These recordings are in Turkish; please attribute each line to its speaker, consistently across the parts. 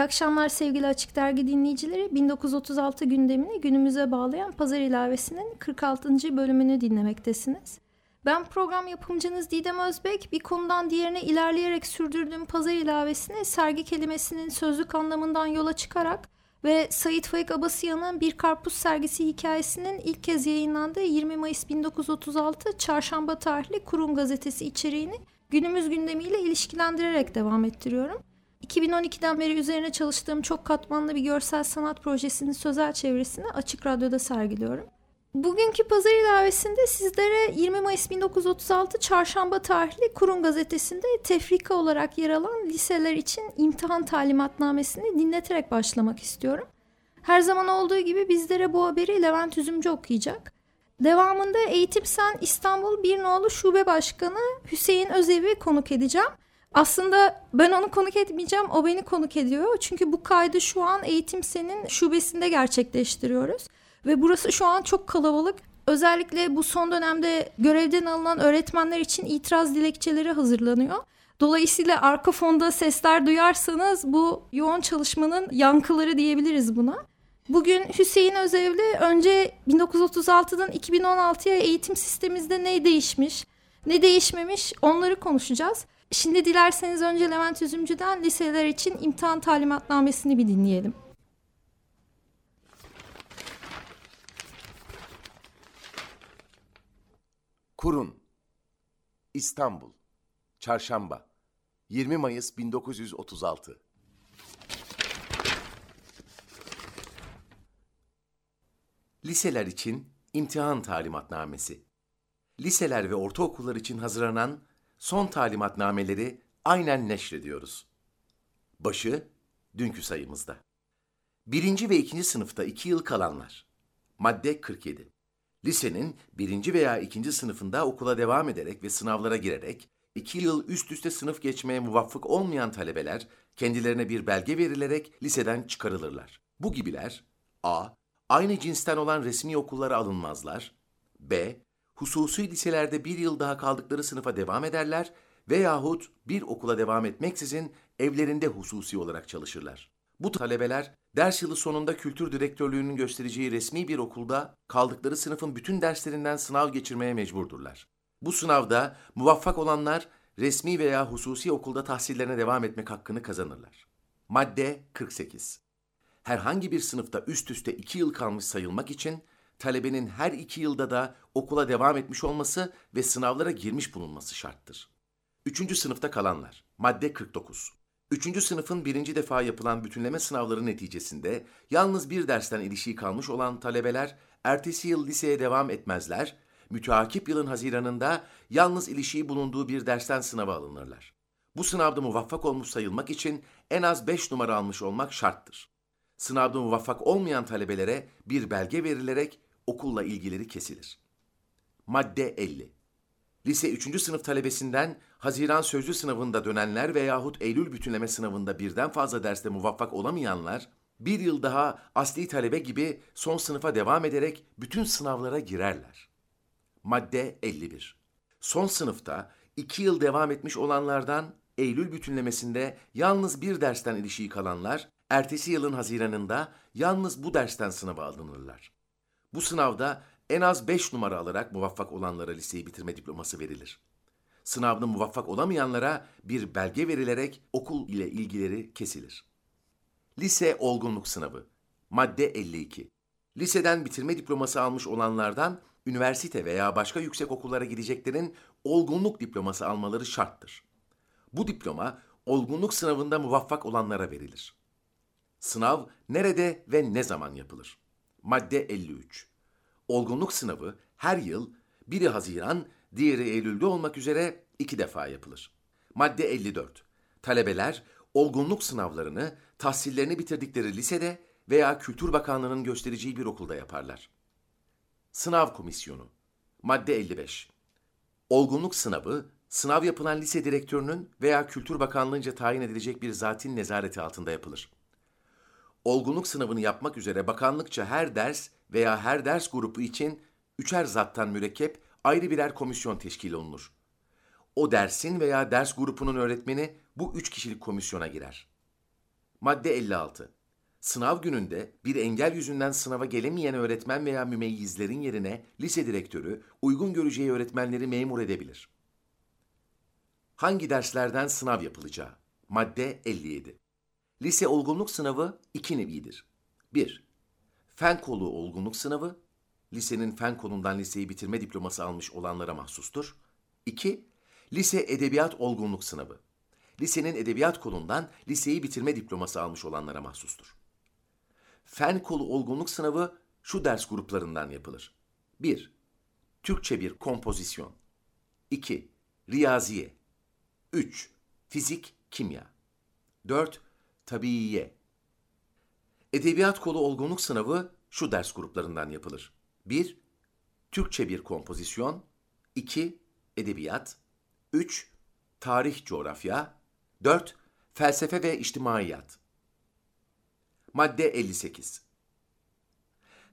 Speaker 1: İyi akşamlar sevgili Açık Dergi dinleyicileri. 1936 gündemini günümüze bağlayan Pazar ilavesinin 46. bölümünü dinlemektesiniz. Ben program yapımcınız Didem Özbek. Bir konudan diğerine ilerleyerek sürdürdüğüm Pazar ilavesini sergi kelimesinin sözlük anlamından yola çıkarak ve Sayit Faik Abasıyan'ın Bir Karpuz sergisi hikayesinin ilk kez yayınlandığı 20 Mayıs 1936 Çarşamba tarihli Kurum gazetesi içeriğini günümüz gündemiyle ilişkilendirerek devam ettiriyorum. 2012'den beri üzerine çalıştığım çok katmanlı bir görsel sanat projesinin sözel çevresini Açık Radyo'da sergiliyorum. Bugünkü pazar ilavesinde sizlere 20 Mayıs 1936 Çarşamba tarihli Kurum gazetesinde tefrika olarak yer alan liseler için imtihan talimatnamesini dinleterek başlamak istiyorum. Her zaman olduğu gibi bizlere bu haberi Levent Üzümcü okuyacak. Devamında Eğitim Sen İstanbul Bir Nolu Şube Başkanı Hüseyin Özev'i konuk edeceğim. Aslında ben onu konuk etmeyeceğim, o beni konuk ediyor. Çünkü bu kaydı şu an Eğitim Sen'in şubesinde gerçekleştiriyoruz. Ve burası şu an çok kalabalık. Özellikle bu son dönemde görevden alınan öğretmenler için itiraz dilekçeleri hazırlanıyor. Dolayısıyla arka fonda sesler duyarsanız bu yoğun çalışmanın yankıları diyebiliriz buna. Bugün Hüseyin Özevli önce 1936'dan 2016'ya eğitim sistemimizde ne değişmiş, ne değişmemiş onları konuşacağız. Şimdi dilerseniz önce Levent Üzümcü'den liseler için imtihan talimatnamesini bir dinleyelim.
Speaker 2: Kurun İstanbul Çarşamba 20 Mayıs 1936 Liseler için imtihan talimatnamesi Liseler ve ortaokullar için hazırlanan son talimatnameleri aynen neşrediyoruz. Başı dünkü sayımızda. Birinci ve ikinci sınıfta iki yıl kalanlar. Madde 47. Lisenin birinci veya ikinci sınıfında okula devam ederek ve sınavlara girerek iki yıl üst üste sınıf geçmeye muvaffak olmayan talebeler kendilerine bir belge verilerek liseden çıkarılırlar. Bu gibiler A. Aynı cinsten olan resmi okullara alınmazlar. B hususi liselerde bir yıl daha kaldıkları sınıfa devam ederler veyahut bir okula devam etmeksizin evlerinde hususi olarak çalışırlar. Bu talebeler ders yılı sonunda kültür direktörlüğünün göstereceği resmi bir okulda kaldıkları sınıfın bütün derslerinden sınav geçirmeye mecburdurlar. Bu sınavda muvaffak olanlar resmi veya hususi okulda tahsillerine devam etmek hakkını kazanırlar. Madde 48. Herhangi bir sınıfta üst üste iki yıl kalmış sayılmak için talebenin her iki yılda da okula devam etmiş olması ve sınavlara girmiş bulunması şarttır. Üçüncü sınıfta kalanlar. Madde 49. Üçüncü sınıfın birinci defa yapılan bütünleme sınavları neticesinde yalnız bir dersten ilişiği kalmış olan talebeler ertesi yıl liseye devam etmezler, müteakip yılın haziranında yalnız ilişiği bulunduğu bir dersten sınava alınırlar. Bu sınavda muvaffak olmuş sayılmak için en az 5 numara almış olmak şarttır. Sınavda muvaffak olmayan talebelere bir belge verilerek okulla ilgileri kesilir. Madde 50. Lise 3. sınıf talebesinden Haziran sözlü sınavında dönenler veyahut Eylül bütünleme sınavında birden fazla derste muvaffak olamayanlar, bir yıl daha asli talebe gibi son sınıfa devam ederek bütün sınavlara girerler. Madde 51. Son sınıfta iki yıl devam etmiş olanlardan Eylül bütünlemesinde yalnız bir dersten ilişiği kalanlar, ertesi yılın Haziranında yalnız bu dersten sınava alınırlar. Bu sınavda en az 5 numara alarak muvaffak olanlara liseyi bitirme diploması verilir. Sınavda muvaffak olamayanlara bir belge verilerek okul ile ilgileri kesilir. Lise olgunluk sınavı. Madde 52. Liseden bitirme diploması almış olanlardan üniversite veya başka yüksek okullara gideceklerin olgunluk diploması almaları şarttır. Bu diploma olgunluk sınavında muvaffak olanlara verilir. Sınav nerede ve ne zaman yapılır? Madde 53. Olgunluk sınavı her yıl biri Haziran, diğeri Eylül'de olmak üzere iki defa yapılır. Madde 54. Talebeler olgunluk sınavlarını tahsillerini bitirdikleri lisede veya Kültür Bakanlığı'nın göstereceği bir okulda yaparlar. Sınav Komisyonu Madde 55 Olgunluk sınavı, sınav yapılan lise direktörünün veya Kültür Bakanlığı'nca tayin edilecek bir zatin nezareti altında yapılır. Olgunluk sınavını yapmak üzere bakanlıkça her ders veya her ders grubu için üçer zattan mürekkep ayrı birer komisyon teşkil olunur. O dersin veya ders grubunun öğretmeni bu üç kişilik komisyona girer. Madde 56. Sınav gününde bir engel yüzünden sınava gelemeyen öğretmen veya mümeyyizlerin yerine lise direktörü uygun göreceği öğretmenleri memur edebilir. Hangi derslerden sınav yapılacağı? Madde 57. Lise olgunluk sınavı iki nevidir. 1. Fen kolu olgunluk sınavı, lisenin fen kolundan liseyi bitirme diploması almış olanlara mahsustur. 2. Lise edebiyat olgunluk sınavı, lisenin edebiyat kolundan liseyi bitirme diploması almış olanlara mahsustur. Fen kolu olgunluk sınavı şu ders gruplarından yapılır. 1. Türkçe bir kompozisyon. 2. Riyaziye. 3. Fizik, kimya. 4. Tabiiye. Edebiyat kolu olgunluk sınavı şu ders gruplarından yapılır. 1. Türkçe bir kompozisyon. 2. Edebiyat. 3. Tarih coğrafya. 4. Felsefe ve içtimaiyat. Madde 58.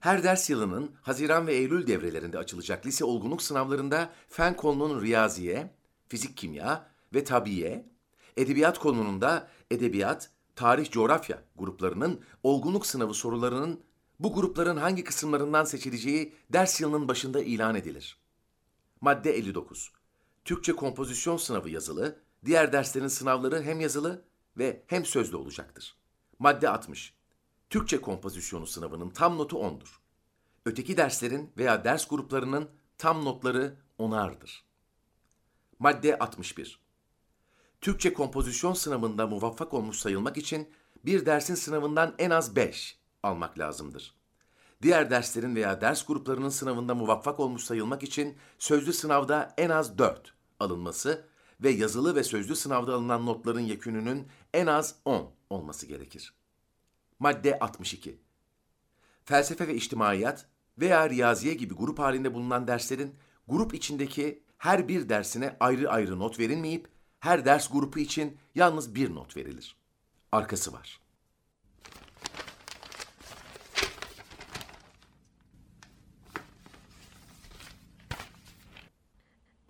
Speaker 2: Her ders yılının Haziran ve Eylül devrelerinde açılacak lise olgunluk sınavlarında fen konunun riyaziye, fizik kimya ve tabiye, edebiyat konunun da edebiyat, tarih coğrafya gruplarının olgunluk sınavı sorularının bu grupların hangi kısımlarından seçileceği ders yılının başında ilan edilir. Madde 59. Türkçe kompozisyon sınavı yazılı, diğer derslerin sınavları hem yazılı ve hem sözlü olacaktır. Madde 60. Türkçe kompozisyonu sınavının tam notu 10'dur. Öteki derslerin veya ders gruplarının tam notları 10'ardır. Madde 61. Türkçe kompozisyon sınavında muvaffak olmuş sayılmak için bir dersin sınavından en az 5 almak lazımdır. Diğer derslerin veya ders gruplarının sınavında muvaffak olmuş sayılmak için sözlü sınavda en az 4 alınması ve yazılı ve sözlü sınavda alınan notların yekününün en az 10 olması gerekir. Madde 62. Felsefe ve içtimaiyat veya riyaziye gibi grup halinde bulunan derslerin grup içindeki her bir dersine ayrı ayrı not verilmeyip her ders grubu için yalnız bir not verilir. Arkası var.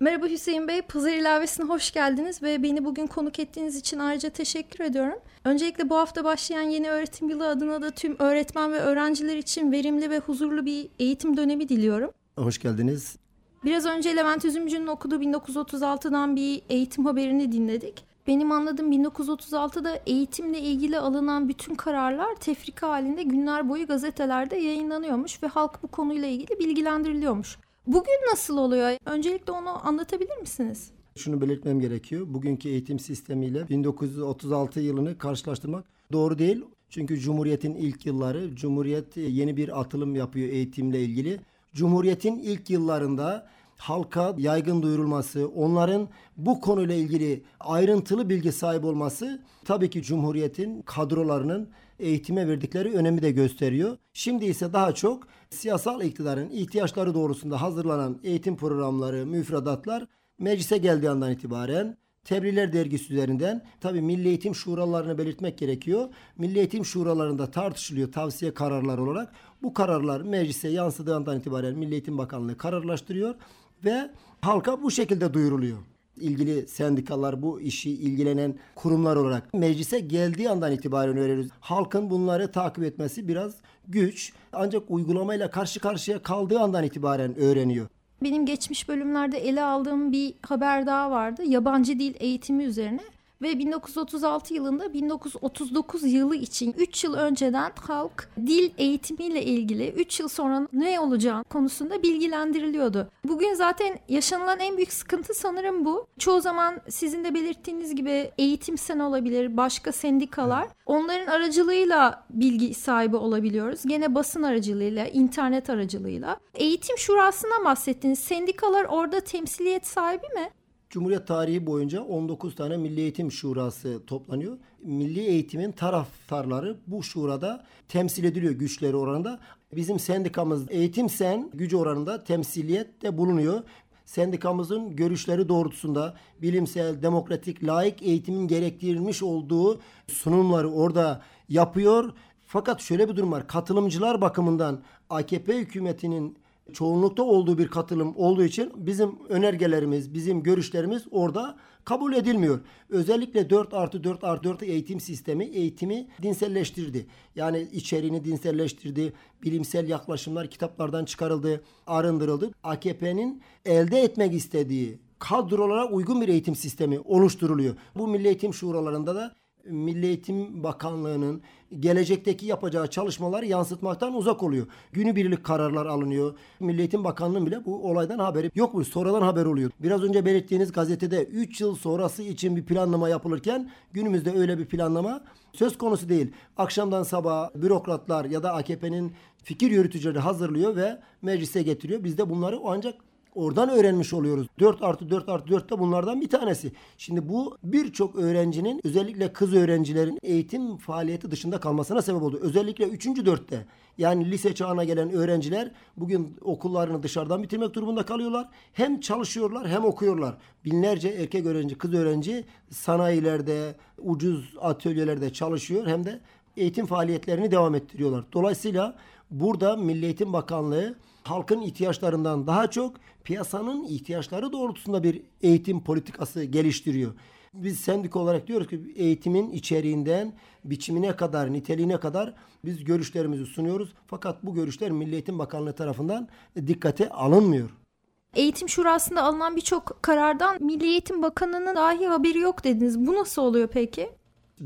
Speaker 1: Merhaba Hüseyin Bey, Pazar ilavesine hoş geldiniz ve beni bugün konuk ettiğiniz için ayrıca teşekkür ediyorum. Öncelikle bu hafta başlayan yeni öğretim yılı adına da tüm öğretmen ve öğrenciler için verimli ve huzurlu bir eğitim dönemi diliyorum.
Speaker 3: Hoş geldiniz.
Speaker 1: Biraz önce Levent Üzümcü'nün okuduğu 1936'dan bir eğitim haberini dinledik. Benim anladığım 1936'da eğitimle ilgili alınan bütün kararlar tefrika halinde günler boyu gazetelerde yayınlanıyormuş ve halk bu konuyla ilgili bilgilendiriliyormuş. Bugün nasıl oluyor? Öncelikle onu anlatabilir misiniz?
Speaker 3: Şunu belirtmem gerekiyor. Bugünkü eğitim sistemiyle 1936 yılını karşılaştırmak doğru değil. Çünkü Cumhuriyet'in ilk yılları, Cumhuriyet yeni bir atılım yapıyor eğitimle ilgili. Cumhuriyet'in ilk yıllarında halka yaygın duyurulması, onların bu konuyla ilgili ayrıntılı bilgi sahibi olması tabii ki Cumhuriyet'in kadrolarının eğitime verdikleri önemi de gösteriyor. Şimdi ise daha çok siyasal iktidarın ihtiyaçları doğrusunda hazırlanan eğitim programları, müfredatlar meclise geldiği andan itibaren Tebliğler dergisi üzerinden tabii Milli Eğitim Şuralarını belirtmek gerekiyor. Milli Eğitim Şuralarında tartışılıyor tavsiye kararlar olarak. Bu kararlar meclise yansıdığı andan itibaren Milli Eğitim Bakanlığı kararlaştırıyor ve halka bu şekilde duyuruluyor ilgili sendikalar bu işi ilgilenen kurumlar olarak meclise geldiği andan itibaren öğreniyoruz. Halkın bunları takip etmesi biraz güç ancak uygulamayla karşı karşıya kaldığı andan itibaren öğreniyor.
Speaker 1: Benim geçmiş bölümlerde ele aldığım bir haber daha vardı. Yabancı dil eğitimi üzerine ve 1936 yılında 1939 yılı için 3 yıl önceden halk dil eğitimiyle ilgili 3 yıl sonra ne olacağı konusunda bilgilendiriliyordu. Bugün zaten yaşanılan en büyük sıkıntı sanırım bu. Çoğu zaman sizin de belirttiğiniz gibi eğitim sen olabilir, başka sendikalar. Onların aracılığıyla bilgi sahibi olabiliyoruz. Gene basın aracılığıyla, internet aracılığıyla. Eğitim şurasından bahsettiniz. Sendikalar orada temsiliyet sahibi mi?
Speaker 3: Cumhuriyet tarihi boyunca 19 tane Milli Eğitim Şurası toplanıyor. Milli eğitimin taraftarları bu şurada temsil ediliyor güçleri oranında. Bizim sendikamız Eğitim Sen gücü oranında temsiliyette bulunuyor. Sendikamızın görüşleri doğrultusunda bilimsel, demokratik, layık eğitimin gerektirilmiş olduğu sunumları orada yapıyor. Fakat şöyle bir durum var. Katılımcılar bakımından AKP hükümetinin çoğunlukta olduğu bir katılım olduğu için bizim önergelerimiz, bizim görüşlerimiz orada kabul edilmiyor. Özellikle 4 artı 4 artı 4 eğitim sistemi eğitimi dinselleştirdi. Yani içeriğini dinselleştirdi. Bilimsel yaklaşımlar kitaplardan çıkarıldı, arındırıldı. AKP'nin elde etmek istediği kadrolara uygun bir eğitim sistemi oluşturuluyor. Bu milli eğitim şuralarında da Milli Eğitim Bakanlığı'nın gelecekteki yapacağı çalışmaları yansıtmaktan uzak oluyor. Günübirlik kararlar alınıyor. Milli Eğitim Bakanlığı bile bu olaydan haberi yok mu? Sonradan haber oluyor. Biraz önce belirttiğiniz gazetede 3 yıl sonrası için bir planlama yapılırken günümüzde öyle bir planlama söz konusu değil. Akşamdan sabaha bürokratlar ya da AKP'nin fikir yürütücüleri hazırlıyor ve meclise getiriyor. Biz de bunları ancak Oradan öğrenmiş oluyoruz. 4 artı 4 artı 4 de bunlardan bir tanesi. Şimdi bu birçok öğrencinin özellikle kız öğrencilerin eğitim faaliyeti dışında kalmasına sebep oldu. Özellikle 3. 4'te yani lise çağına gelen öğrenciler bugün okullarını dışarıdan bitirmek durumunda kalıyorlar. Hem çalışıyorlar hem okuyorlar. Binlerce erkek öğrenci, kız öğrenci sanayilerde, ucuz atölyelerde çalışıyor hem de eğitim faaliyetlerini devam ettiriyorlar. Dolayısıyla burada Milli Eğitim Bakanlığı halkın ihtiyaçlarından daha çok piyasanın ihtiyaçları doğrultusunda bir eğitim politikası geliştiriyor. Biz sendik olarak diyoruz ki eğitimin içeriğinden biçimine kadar, niteliğine kadar biz görüşlerimizi sunuyoruz. Fakat bu görüşler Milli Eğitim Bakanlığı tarafından dikkate alınmıyor.
Speaker 1: Eğitim Şurası'nda alınan birçok karardan Milli Eğitim Bakanı'nın dahi haberi yok dediniz. Bu nasıl oluyor peki?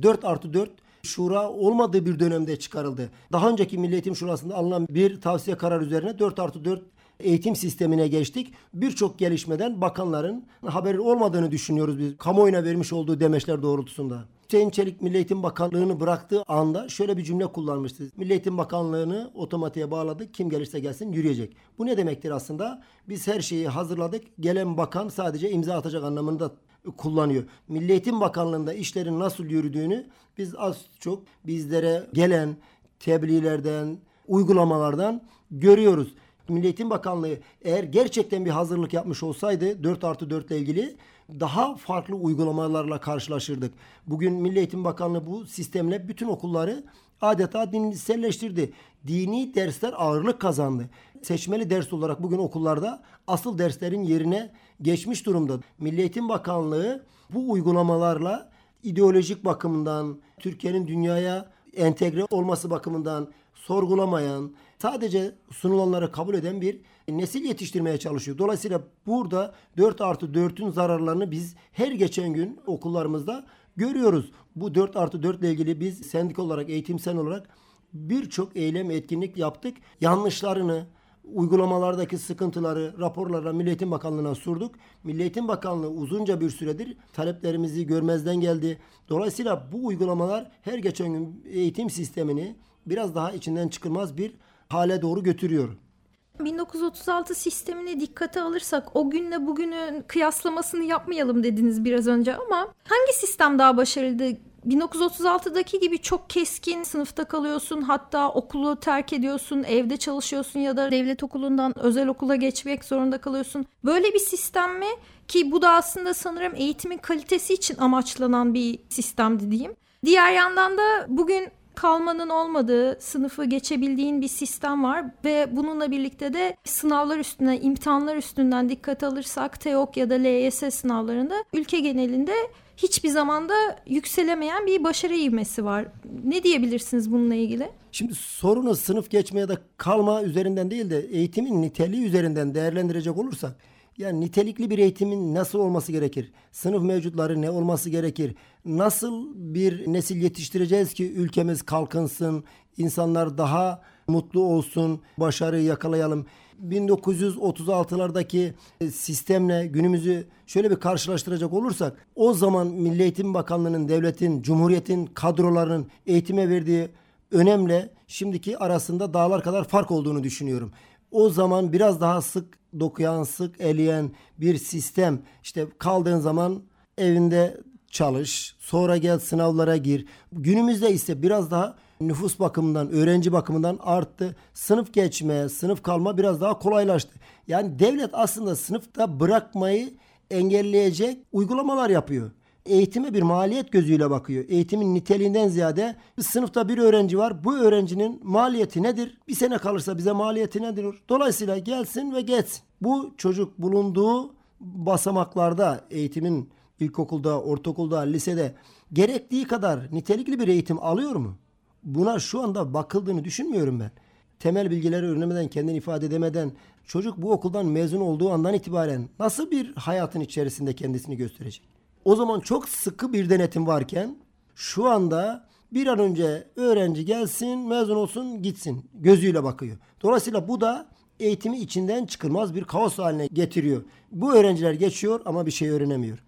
Speaker 3: 4 artı 4 şura olmadığı bir dönemde çıkarıldı. Daha önceki Milli Eğitim Şurası'nda alınan bir tavsiye karar üzerine 4 artı 4 eğitim sistemine geçtik. Birçok gelişmeden bakanların haberi olmadığını düşünüyoruz biz. Kamuoyuna vermiş olduğu demeçler doğrultusunda. Hüseyin Çelik Milli Eğitim Bakanlığı'nı bıraktığı anda şöyle bir cümle kullanmıştı. Milli Eğitim Bakanlığı'nı otomatiğe bağladık. Kim gelirse gelsin yürüyecek. Bu ne demektir aslında? Biz her şeyi hazırladık. Gelen bakan sadece imza atacak anlamında kullanıyor. Milli Eğitim Bakanlığı'nda işlerin nasıl yürüdüğünü biz az çok bizlere gelen tebliğlerden, uygulamalardan görüyoruz. Milli Eğitim Bakanlığı eğer gerçekten bir hazırlık yapmış olsaydı 4 artı 4 ile ilgili daha farklı uygulamalarla karşılaşırdık. Bugün Milli Eğitim Bakanlığı bu sistemle bütün okulları adeta dinselleştirdi. Dini dersler ağırlık kazandı. Seçmeli ders olarak bugün okullarda asıl derslerin yerine geçmiş durumda. Milli Eğitim Bakanlığı bu uygulamalarla ideolojik bakımından Türkiye'nin dünyaya entegre olması bakımından sorgulamayan, sadece sunulanları kabul eden bir nesil yetiştirmeye çalışıyor. Dolayısıyla burada 4 artı 4'ün zararlarını biz her geçen gün okullarımızda görüyoruz. Bu 4 artı 4 ile ilgili biz sendik olarak, eğitimsel olarak birçok eylem, etkinlik yaptık. Yanlışlarını, uygulamalardaki sıkıntıları raporlarla Milli Eğitim Bakanlığı'na sorduk. Milli Eğitim Bakanlığı uzunca bir süredir taleplerimizi görmezden geldi. Dolayısıyla bu uygulamalar her geçen gün eğitim sistemini biraz daha içinden çıkılmaz bir hale doğru götürüyor.
Speaker 1: 1936 sistemini dikkate alırsak o günle bugünün kıyaslamasını yapmayalım dediniz biraz önce ama hangi sistem daha başarılı? 1936'daki gibi çok keskin sınıfta kalıyorsun hatta okulu terk ediyorsun evde çalışıyorsun ya da devlet okulundan özel okula geçmek zorunda kalıyorsun. Böyle bir sistem mi ki bu da aslında sanırım eğitimin kalitesi için amaçlanan bir sistemdi diyeyim. Diğer yandan da bugün kalmanın olmadığı, sınıfı geçebildiğin bir sistem var ve bununla birlikte de sınavlar üstüne, imtihanlar üstünden dikkat alırsak TEOK ya da LYS sınavlarında ülke genelinde hiçbir zamanda yükselemeyen bir başarı ivmesi var. Ne diyebilirsiniz bununla ilgili?
Speaker 3: Şimdi sorunu sınıf geçme ya da kalma üzerinden değil de eğitimin niteliği üzerinden değerlendirecek olursak yani nitelikli bir eğitimin nasıl olması gerekir? Sınıf mevcutları ne olması gerekir? Nasıl bir nesil yetiştireceğiz ki ülkemiz kalkınsın, insanlar daha mutlu olsun, başarı yakalayalım? 1936'lardaki sistemle günümüzü şöyle bir karşılaştıracak olursak o zaman Milli Eğitim Bakanlığı'nın, devletin, cumhuriyetin kadrolarının eğitime verdiği önemle şimdiki arasında dağlar kadar fark olduğunu düşünüyorum. O zaman biraz daha sık dokuyan, sık eleyen bir sistem. İşte kaldığın zaman evinde çalış, sonra gel sınavlara gir. Günümüzde ise biraz daha nüfus bakımından, öğrenci bakımından arttı. Sınıf geçme, sınıf kalma biraz daha kolaylaştı. Yani devlet aslında sınıfta bırakmayı engelleyecek uygulamalar yapıyor. Eğitime bir maliyet gözüyle bakıyor. Eğitimin niteliğinden ziyade bir sınıfta bir öğrenci var. Bu öğrencinin maliyeti nedir? Bir sene kalırsa bize maliyeti nedir? Dolayısıyla gelsin ve geçsin. Bu çocuk bulunduğu basamaklarda eğitimin ilkokulda, ortaokulda, lisede gerektiği kadar nitelikli bir eğitim alıyor mu? Buna şu anda bakıldığını düşünmüyorum ben. Temel bilgileri öğrenemeden, kendini ifade edemeden çocuk bu okuldan mezun olduğu andan itibaren nasıl bir hayatın içerisinde kendisini gösterecek? O zaman çok sıkı bir denetim varken şu anda bir an önce öğrenci gelsin, mezun olsun, gitsin gözüyle bakıyor. Dolayısıyla bu da eğitimi içinden çıkılmaz bir kaos haline getiriyor. Bu öğrenciler geçiyor ama bir şey öğrenemiyor.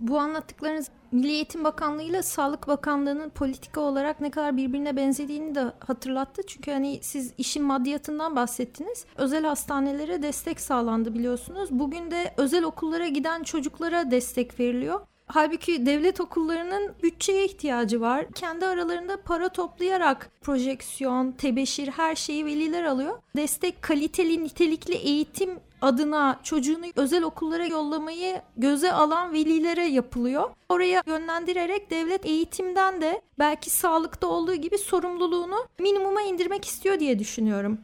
Speaker 1: Bu anlattıklarınız Milli Eğitim Bakanlığı ile Sağlık Bakanlığı'nın politika olarak ne kadar birbirine benzediğini de hatırlattı. Çünkü hani siz işin maddiyatından bahsettiniz. Özel hastanelere destek sağlandı biliyorsunuz. Bugün de özel okullara giden çocuklara destek veriliyor. Halbuki devlet okullarının bütçeye ihtiyacı var. Kendi aralarında para toplayarak projeksiyon, tebeşir her şeyi veliler alıyor. Destek kaliteli, nitelikli eğitim adına çocuğunu özel okullara yollamayı göze alan velilere yapılıyor. Oraya yönlendirerek devlet eğitimden de belki sağlıkta olduğu gibi sorumluluğunu minimuma indirmek istiyor diye düşünüyorum.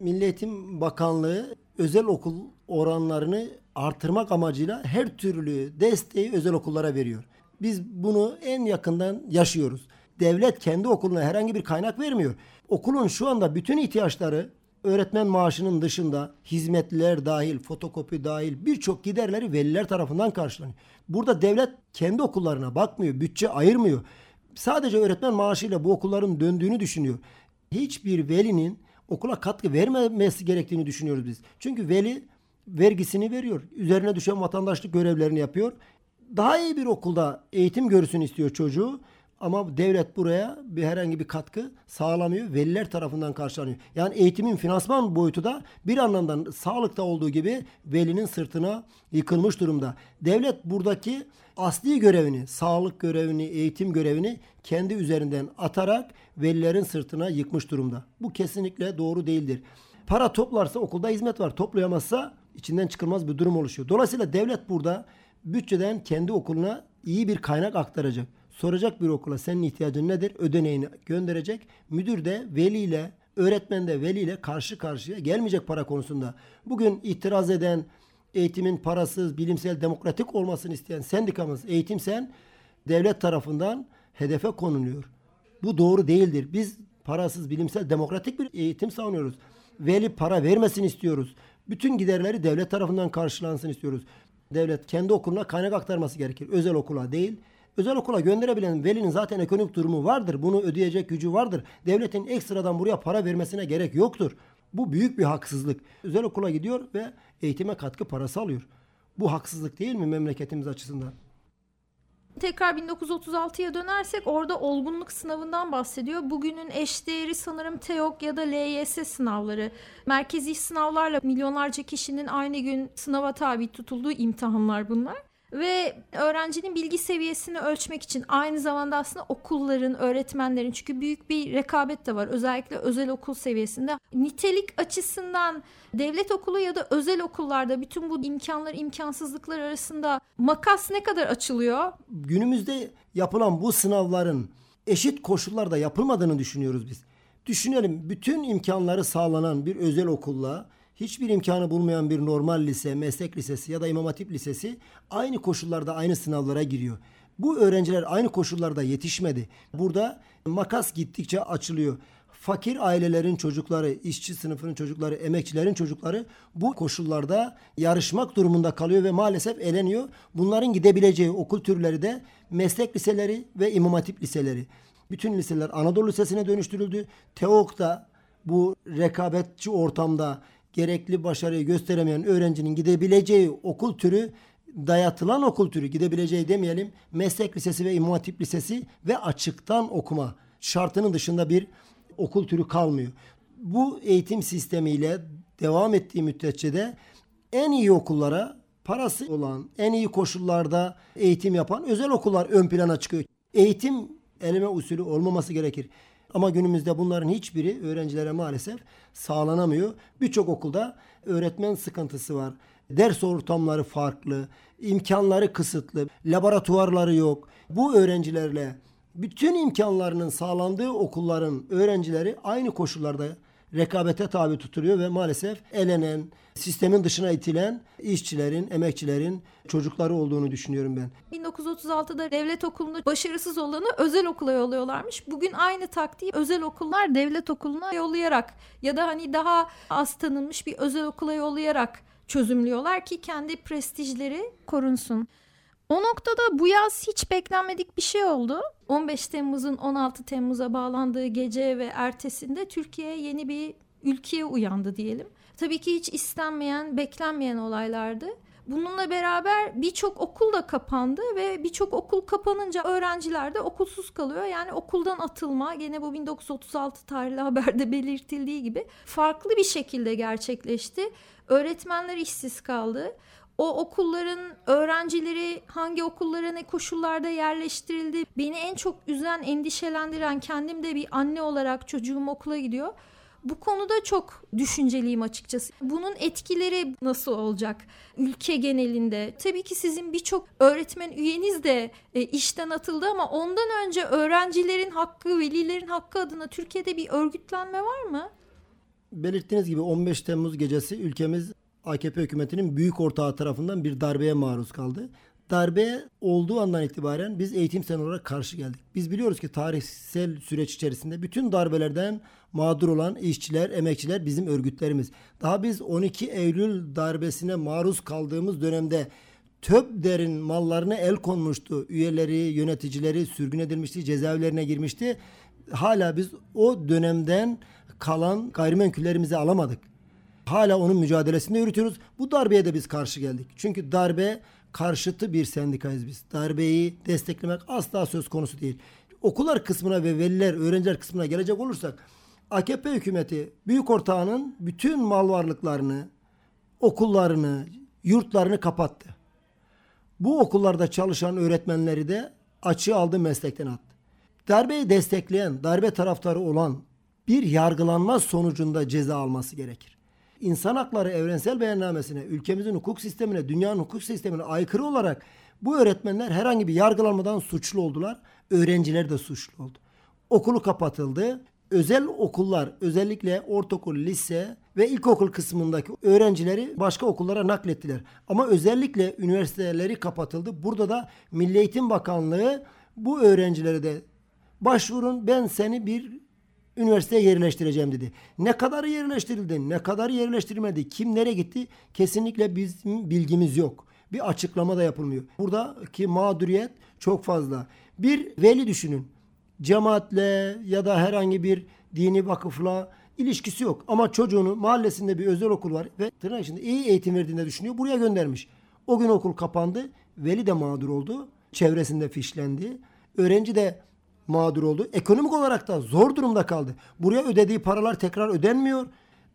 Speaker 3: Milli Eğitim Bakanlığı özel okul oranlarını artırmak amacıyla her türlü desteği özel okullara veriyor. Biz bunu en yakından yaşıyoruz. Devlet kendi okuluna herhangi bir kaynak vermiyor. Okulun şu anda bütün ihtiyaçları öğretmen maaşının dışında hizmetler dahil, fotokopi dahil birçok giderleri veliler tarafından karşılanıyor. Burada devlet kendi okullarına bakmıyor, bütçe ayırmıyor. Sadece öğretmen maaşıyla bu okulların döndüğünü düşünüyor. Hiçbir velinin okula katkı vermemesi gerektiğini düşünüyoruz biz. Çünkü veli vergisini veriyor. Üzerine düşen vatandaşlık görevlerini yapıyor. Daha iyi bir okulda eğitim görsün istiyor çocuğu. Ama devlet buraya bir herhangi bir katkı sağlamıyor. Veliler tarafından karşılanıyor. Yani eğitimin finansman boyutu da bir anlamda sağlıkta olduğu gibi velinin sırtına yıkılmış durumda. Devlet buradaki asli görevini, sağlık görevini, eğitim görevini kendi üzerinden atarak velilerin sırtına yıkmış durumda. Bu kesinlikle doğru değildir. Para toplarsa okulda hizmet var. Toplayamazsa içinden çıkılmaz bir durum oluşuyor. Dolayısıyla devlet burada bütçeden kendi okuluna iyi bir kaynak aktaracak. Soracak bir okula senin ihtiyacın nedir? Ödeneğini gönderecek. Müdür de veliyle, öğretmen de veliyle karşı karşıya gelmeyecek para konusunda. Bugün itiraz eden, eğitimin parasız, bilimsel, demokratik olmasını isteyen sendikamız Eğitim Sen devlet tarafından hedefe konuluyor. Bu doğru değildir. Biz parasız, bilimsel, demokratik bir eğitim savunuyoruz. Veli para vermesin istiyoruz. Bütün giderleri devlet tarafından karşılansın istiyoruz. Devlet kendi okuluna kaynak aktarması gerekir. Özel okula değil. Özel okula gönderebilen velinin zaten ekonomik durumu vardır. Bunu ödeyecek gücü vardır. Devletin ekstradan buraya para vermesine gerek yoktur. Bu büyük bir haksızlık. Özel okula gidiyor ve eğitime katkı parası alıyor. Bu haksızlık değil mi memleketimiz açısından?
Speaker 1: Tekrar 1936'ya dönersek orada olgunluk sınavından bahsediyor. Bugünün eşdeğeri sanırım TEOK ya da LYS sınavları. Merkezi sınavlarla milyonlarca kişinin aynı gün sınava tabi tutulduğu imtihanlar bunlar ve öğrencinin bilgi seviyesini ölçmek için aynı zamanda aslında okulların, öğretmenlerin çünkü büyük bir rekabet de var özellikle özel okul seviyesinde. Nitelik açısından devlet okulu ya da özel okullarda bütün bu imkanlar, imkansızlıklar arasında makas ne kadar açılıyor?
Speaker 3: Günümüzde yapılan bu sınavların eşit koşullarda yapılmadığını düşünüyoruz biz. Düşünelim bütün imkanları sağlanan bir özel okulla hiçbir imkanı bulmayan bir normal lise, meslek lisesi ya da imam hatip lisesi aynı koşullarda aynı sınavlara giriyor. Bu öğrenciler aynı koşullarda yetişmedi. Burada makas gittikçe açılıyor. Fakir ailelerin çocukları, işçi sınıfının çocukları, emekçilerin çocukları bu koşullarda yarışmak durumunda kalıyor ve maalesef eleniyor. Bunların gidebileceği okul türleri de meslek liseleri ve imam hatip liseleri. Bütün liseler Anadolu Lisesi'ne dönüştürüldü. TEOK da bu rekabetçi ortamda gerekli başarıyı gösteremeyen öğrencinin gidebileceği okul türü dayatılan okul türü gidebileceği demeyelim meslek lisesi ve imam hatip lisesi ve açıktan okuma şartının dışında bir okul türü kalmıyor. Bu eğitim sistemiyle devam ettiği müddetçe de en iyi okullara parası olan, en iyi koşullarda eğitim yapan özel okullar ön plana çıkıyor. Eğitim eleme usulü olmaması gerekir. Ama günümüzde bunların hiçbiri öğrencilere maalesef sağlanamıyor. Birçok okulda öğretmen sıkıntısı var. Ders ortamları farklı, imkanları kısıtlı, laboratuvarları yok. Bu öğrencilerle bütün imkanlarının sağlandığı okulların öğrencileri aynı koşullarda rekabete tabi tutuluyor ve maalesef elenen, sistemin dışına itilen işçilerin, emekçilerin çocukları olduğunu düşünüyorum ben.
Speaker 1: 1936'da devlet okulunda başarısız olanı özel okula yolluyorlarmış. Bugün aynı taktiği özel okullar devlet okuluna yollayarak ya da hani daha az tanınmış bir özel okula yollayarak çözümlüyorlar ki kendi prestijleri korunsun. O noktada bu yaz hiç beklenmedik bir şey oldu. 15 Temmuz'un 16 Temmuz'a bağlandığı gece ve ertesinde Türkiye yeni bir ülkeye uyandı diyelim. Tabii ki hiç istenmeyen, beklenmeyen olaylardı. Bununla beraber birçok okul da kapandı ve birçok okul kapanınca öğrenciler de okulsuz kalıyor. Yani okuldan atılma gene bu 1936 tarihli haberde belirtildiği gibi farklı bir şekilde gerçekleşti. Öğretmenler işsiz kaldı o okulların öğrencileri hangi okullara ne koşullarda yerleştirildi beni en çok üzen endişelendiren kendim de bir anne olarak çocuğum okula gidiyor. Bu konuda çok düşünceliyim açıkçası. Bunun etkileri nasıl olacak ülke genelinde? Tabii ki sizin birçok öğretmen üyeniz de e, işten atıldı ama ondan önce öğrencilerin hakkı, velilerin hakkı adına Türkiye'de bir örgütlenme var mı?
Speaker 3: Belirttiğiniz gibi 15 Temmuz gecesi ülkemiz AKP hükümetinin büyük ortağı tarafından bir darbeye maruz kaldı. Darbe olduğu andan itibaren biz eğitim sen olarak karşı geldik. Biz biliyoruz ki tarihsel süreç içerisinde bütün darbelerden mağdur olan işçiler, emekçiler bizim örgütlerimiz. Daha biz 12 Eylül darbesine maruz kaldığımız dönemde TÖBDER'in mallarına el konmuştu. Üyeleri, yöneticileri sürgün edilmişti, cezaevlerine girmişti. Hala biz o dönemden kalan gayrimenkullerimizi alamadık. Hala onun mücadelesini yürütüyoruz. Bu darbeye de biz karşı geldik. Çünkü darbe karşıtı bir sendikayız biz. Darbeyi desteklemek asla söz konusu değil. Okullar kısmına ve veliler, öğrenciler kısmına gelecek olursak AKP hükümeti büyük ortağının bütün mal varlıklarını, okullarını, yurtlarını kapattı. Bu okullarda çalışan öğretmenleri de açığı aldı meslekten attı. Darbeyi destekleyen, darbe taraftarı olan bir yargılanma sonucunda ceza alması gerekir. İnsan Hakları Evrensel Beyannamesi'ne, ülkemizin hukuk sistemine, dünyanın hukuk sistemine aykırı olarak bu öğretmenler herhangi bir yargılanmadan suçlu oldular. Öğrenciler de suçlu oldu. Okulu kapatıldı. Özel okullar özellikle ortaokul, lise ve ilkokul kısmındaki öğrencileri başka okullara naklettiler. Ama özellikle üniversiteleri kapatıldı. Burada da Milli Eğitim Bakanlığı bu öğrencilere de başvurun ben seni bir üniversiteye yerleştireceğim dedi. Ne kadar yerleştirildi, ne kadar yerleştirilmedi, kim nereye gitti kesinlikle bizim bilgimiz yok. Bir açıklama da yapılmıyor. Buradaki mağduriyet çok fazla. Bir veli düşünün. Cemaatle ya da herhangi bir dini vakıfla ilişkisi yok. Ama çocuğunu mahallesinde bir özel okul var ve tırnak içinde iyi eğitim verdiğini düşünüyor. Buraya göndermiş. O gün okul kapandı. Veli de mağdur oldu. Çevresinde fişlendi. Öğrenci de mağdur oldu. Ekonomik olarak da zor durumda kaldı. Buraya ödediği paralar tekrar ödenmiyor.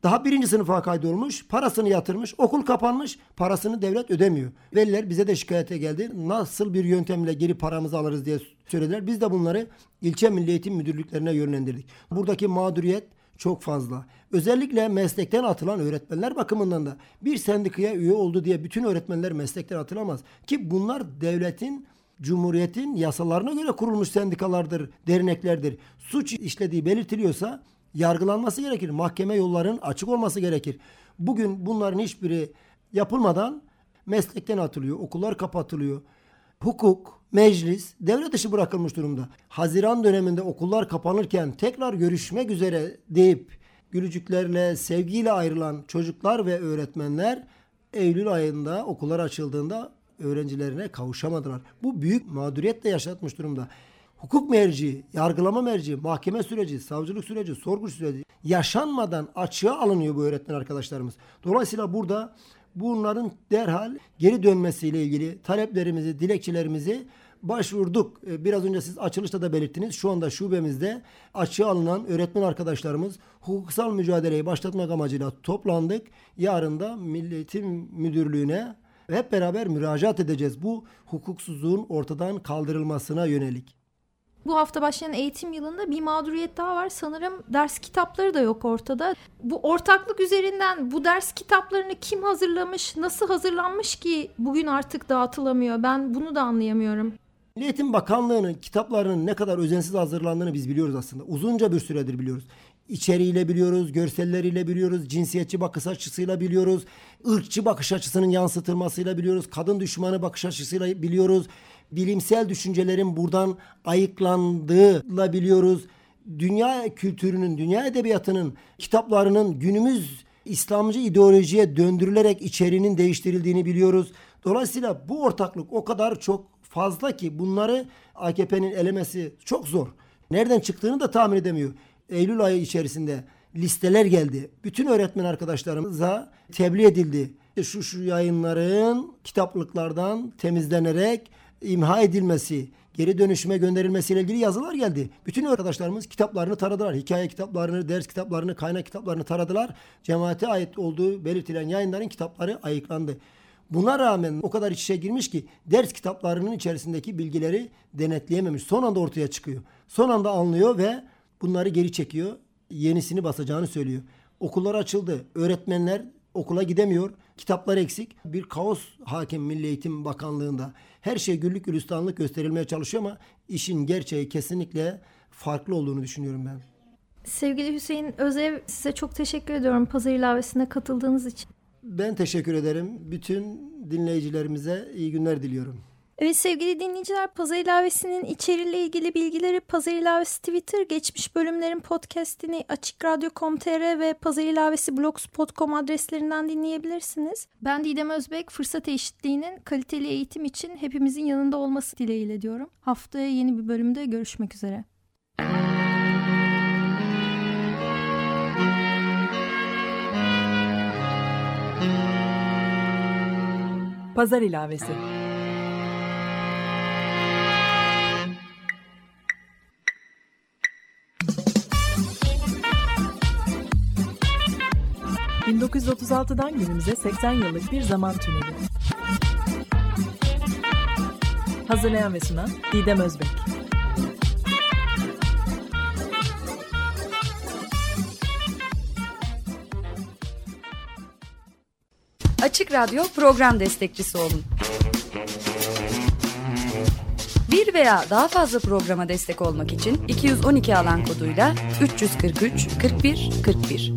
Speaker 3: Daha birinci sınıfa kaydolmuş, parasını yatırmış, okul kapanmış, parasını devlet ödemiyor. Veliler bize de şikayete geldi. Nasıl bir yöntemle geri paramızı alırız diye söylediler. Biz de bunları ilçe milli eğitim müdürlüklerine yönlendirdik. Buradaki mağduriyet çok fazla. Özellikle meslekten atılan öğretmenler bakımından da bir sendikaya üye oldu diye bütün öğretmenler meslekten atılamaz. Ki bunlar devletin Cumhuriyet'in yasalarına göre kurulmuş sendikalardır, derneklerdir. Suç işlediği belirtiliyorsa yargılanması gerekir. Mahkeme yollarının açık olması gerekir. Bugün bunların hiçbiri yapılmadan meslekten atılıyor, okullar kapatılıyor. Hukuk, meclis devre dışı bırakılmış durumda. Haziran döneminde okullar kapanırken tekrar görüşmek üzere deyip gülücüklerle, sevgiyle ayrılan çocuklar ve öğretmenler Eylül ayında okullar açıldığında öğrencilerine kavuşamadılar. Bu büyük mağduriyet de yaşatmış durumda. Hukuk merci, yargılama merci, mahkeme süreci, savcılık süreci, sorgu süreci yaşanmadan açığa alınıyor bu öğretmen arkadaşlarımız. Dolayısıyla burada bunların derhal geri dönmesiyle ilgili taleplerimizi, dilekçelerimizi başvurduk. E, biraz önce siz açılışta da belirttiniz. Şu anda şubemizde açığa alınan öğretmen arkadaşlarımız hukuksal mücadeleyi başlatmak amacıyla toplandık. Yarın da Milli Eğitim Müdürlüğü'ne hep beraber müracaat edeceğiz. Bu hukuksuzluğun ortadan kaldırılmasına yönelik.
Speaker 1: Bu hafta başlayan eğitim yılında bir mağduriyet daha var. Sanırım ders kitapları da yok ortada. Bu ortaklık üzerinden bu ders kitaplarını kim hazırlamış, nasıl hazırlanmış ki bugün artık dağıtılamıyor? Ben bunu da anlayamıyorum.
Speaker 3: Milli Eğitim Bakanlığı'nın kitaplarının ne kadar özensiz hazırlandığını biz biliyoruz aslında. Uzunca bir süredir biliyoruz. İçeriğiyle biliyoruz, görselleriyle biliyoruz, cinsiyetçi bakış açısıyla biliyoruz, ırkçı bakış açısının yansıtılmasıyla biliyoruz, kadın düşmanı bakış açısıyla biliyoruz, bilimsel düşüncelerin buradan ayıklandığıyla biliyoruz. Dünya kültürünün, dünya edebiyatının, kitaplarının günümüz İslamcı ideolojiye döndürülerek içeriğinin değiştirildiğini biliyoruz. Dolayısıyla bu ortaklık o kadar çok fazla ki bunları AKP'nin elemesi çok zor. Nereden çıktığını da tahmin edemiyor. Eylül ayı içerisinde listeler geldi. Bütün öğretmen arkadaşlarımıza tebliğ edildi. Şu şu yayınların kitaplıklardan temizlenerek imha edilmesi, geri dönüşüme gönderilmesiyle ilgili yazılar geldi. Bütün arkadaşlarımız kitaplarını taradılar. Hikaye kitaplarını, ders kitaplarını, kaynak kitaplarını taradılar. Cemaate ait olduğu belirtilen yayınların kitapları ayıklandı. Buna rağmen o kadar iç içe girmiş ki ders kitaplarının içerisindeki bilgileri denetleyememiş. Son anda ortaya çıkıyor. Son anda anlıyor ve bunları geri çekiyor. Yenisini basacağını söylüyor. Okullar açıldı. Öğretmenler okula gidemiyor. Kitaplar eksik. Bir kaos hakim Milli Eğitim Bakanlığı'nda. Her şey güllük gülistanlık gösterilmeye çalışıyor ama işin gerçeği kesinlikle farklı olduğunu düşünüyorum ben.
Speaker 1: Sevgili Hüseyin Özev size çok teşekkür ediyorum pazar ilavesine katıldığınız için.
Speaker 3: Ben teşekkür ederim. Bütün dinleyicilerimize iyi günler diliyorum.
Speaker 1: Evet sevgili dinleyiciler Pazar İlavesi'nin içeriğiyle ilgili bilgileri Pazar İlavesi Twitter, geçmiş bölümlerin podcastini açıkradyo.com.tr ve Pazar İlavesi blogspot.com adreslerinden dinleyebilirsiniz. Ben Didem Özbek, fırsat eşitliğinin kaliteli eğitim için hepimizin yanında olması dileğiyle diyorum. Haftaya yeni bir bölümde görüşmek üzere.
Speaker 4: Pazar ilavesi. ...1936'dan günümüze 80 yıllık bir zaman tüneli. Hazırlayan ve sunan Didem Özbek.
Speaker 5: Açık Radyo program destekçisi olun. Bir veya daha fazla programa destek olmak için 212 alan koduyla 343 41 41